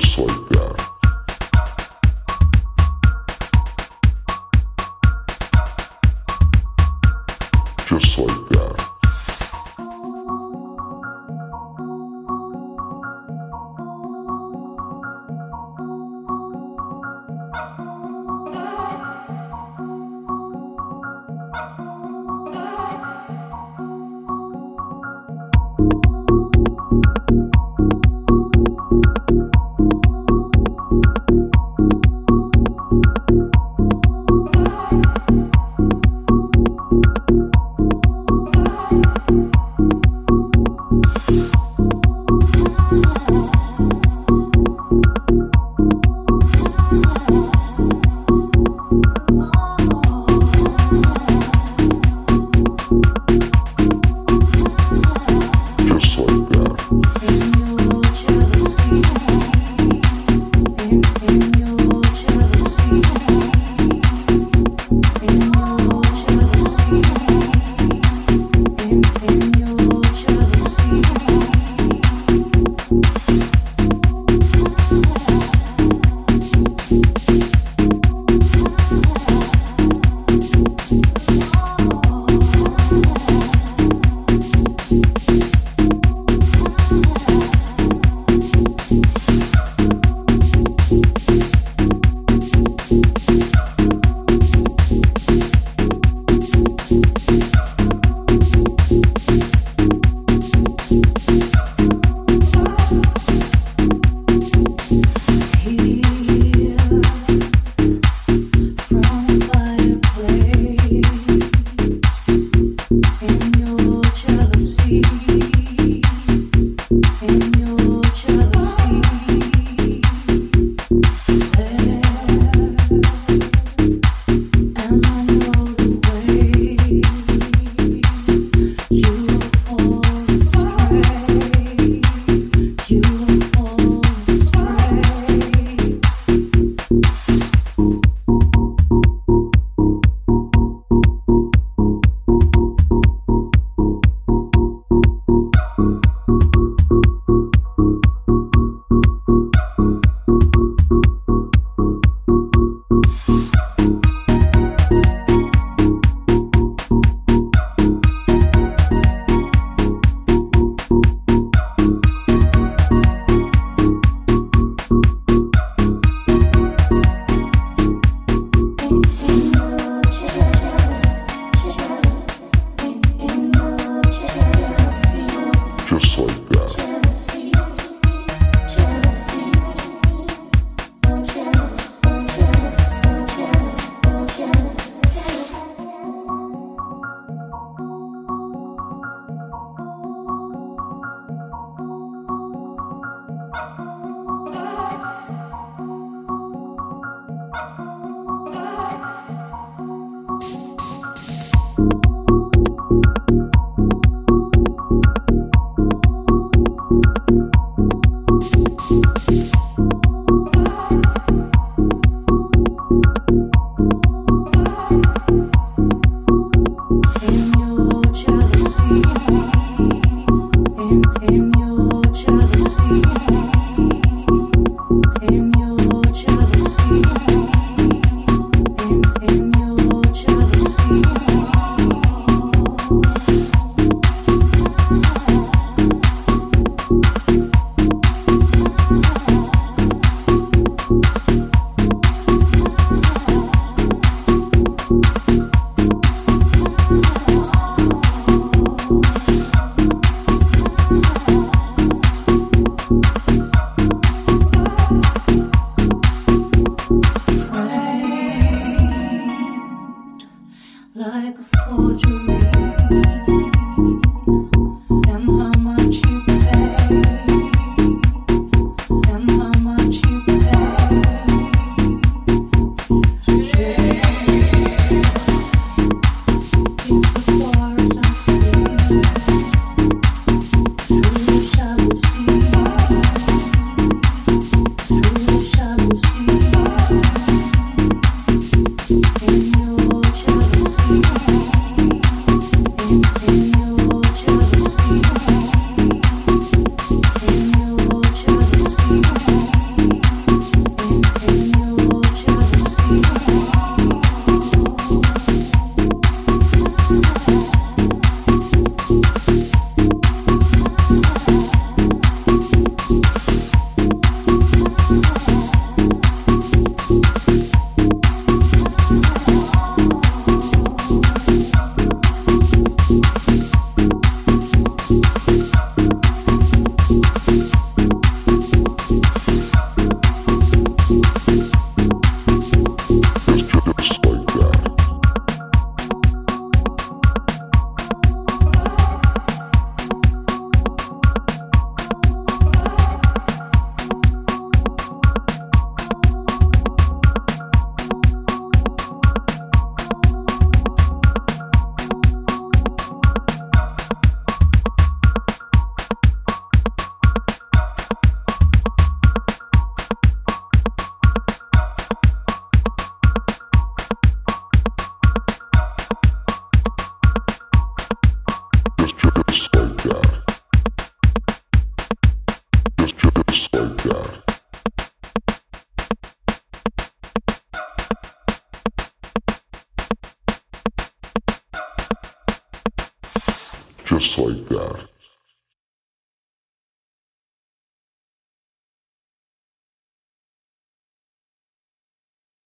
Just like that. Just like that. Just like that. Just like that.